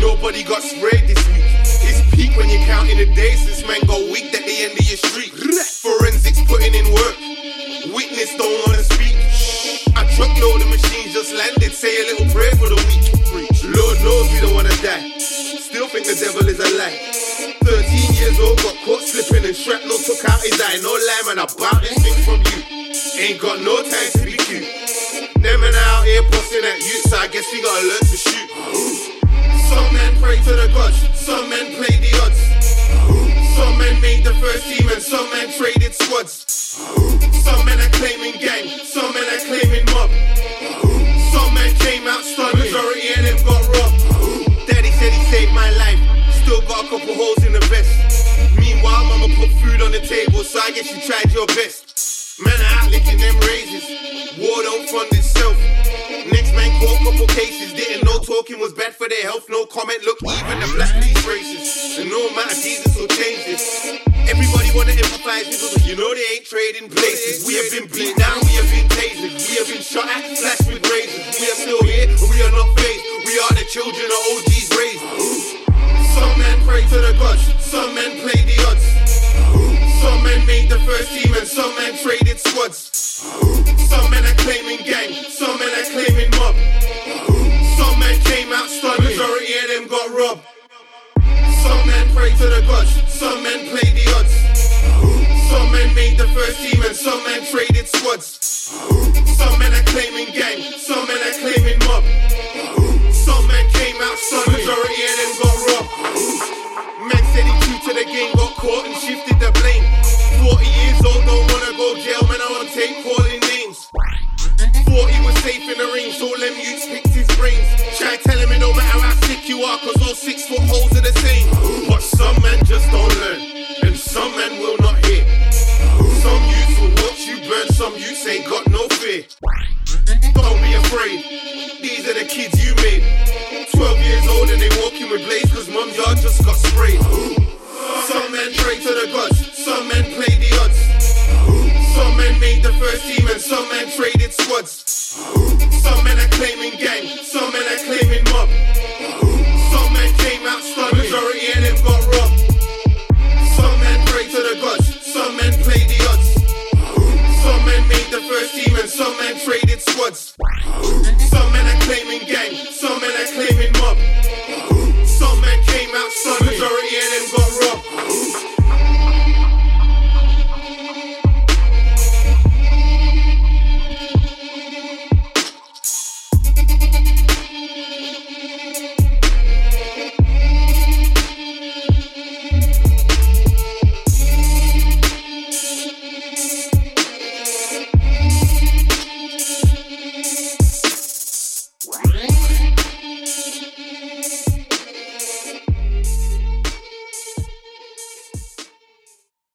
Nobody got sprayed this week. It's peak when you're counting the days since man got weak at the end of your street. Forensics putting in work. Witness don't wanna speak. Of machines just landed. Say a little lie, man, I bought this thing from you. Ain't got no time to be cute. Them and out here busting at you, so I guess we gotta learn to shoot. Some men pray to the gods, some men play the odds. Some men made the first team and some men traded squads. Some men are claiming gang, some men are claiming mob. Some men came out stunned, majority of them got robbed. Daddy said he saved my life, still got a couple holes in the vest. Meanwhile, mama put food on the table, so I guess you tried your best. Man are out licking them raises, war don't fund itself. Next man caught couple cases, didn't know talking was bad for their health. No comment, look, even the black police racist. And no matter Jesus will change this. Everybody wanna empathize with us, you know they ain't trading places. We have been beat down, we have been tasered, we have been shot at, slashed with razors. We are still here, but we are not phased. We are the children of OGs raised. Some men pray to the gods, some men play the the first team and some men traded squads. Some men are claiming gang, some men are claiming mob. Some men came out stunned, majority of them got robbed. Some men pray to the gods, some men play the odds. Some men made the first team and some men traded squads. Man, take calling names. Thought he was safe in the ring, so them youths picked his brains. Try tell him it don't matter how sick you are, cause all six foot holes are the same. But some men just don't learn, and some men will not hear. Some youths will watch you burn, some youths ain't got no fear. Don't be afraid, these are the kids you made. 12 years old and they walking with blades, cause mum's yard just got sprayed. first team and some men traded squads. Some men are claiming gang, some men are claiming mob.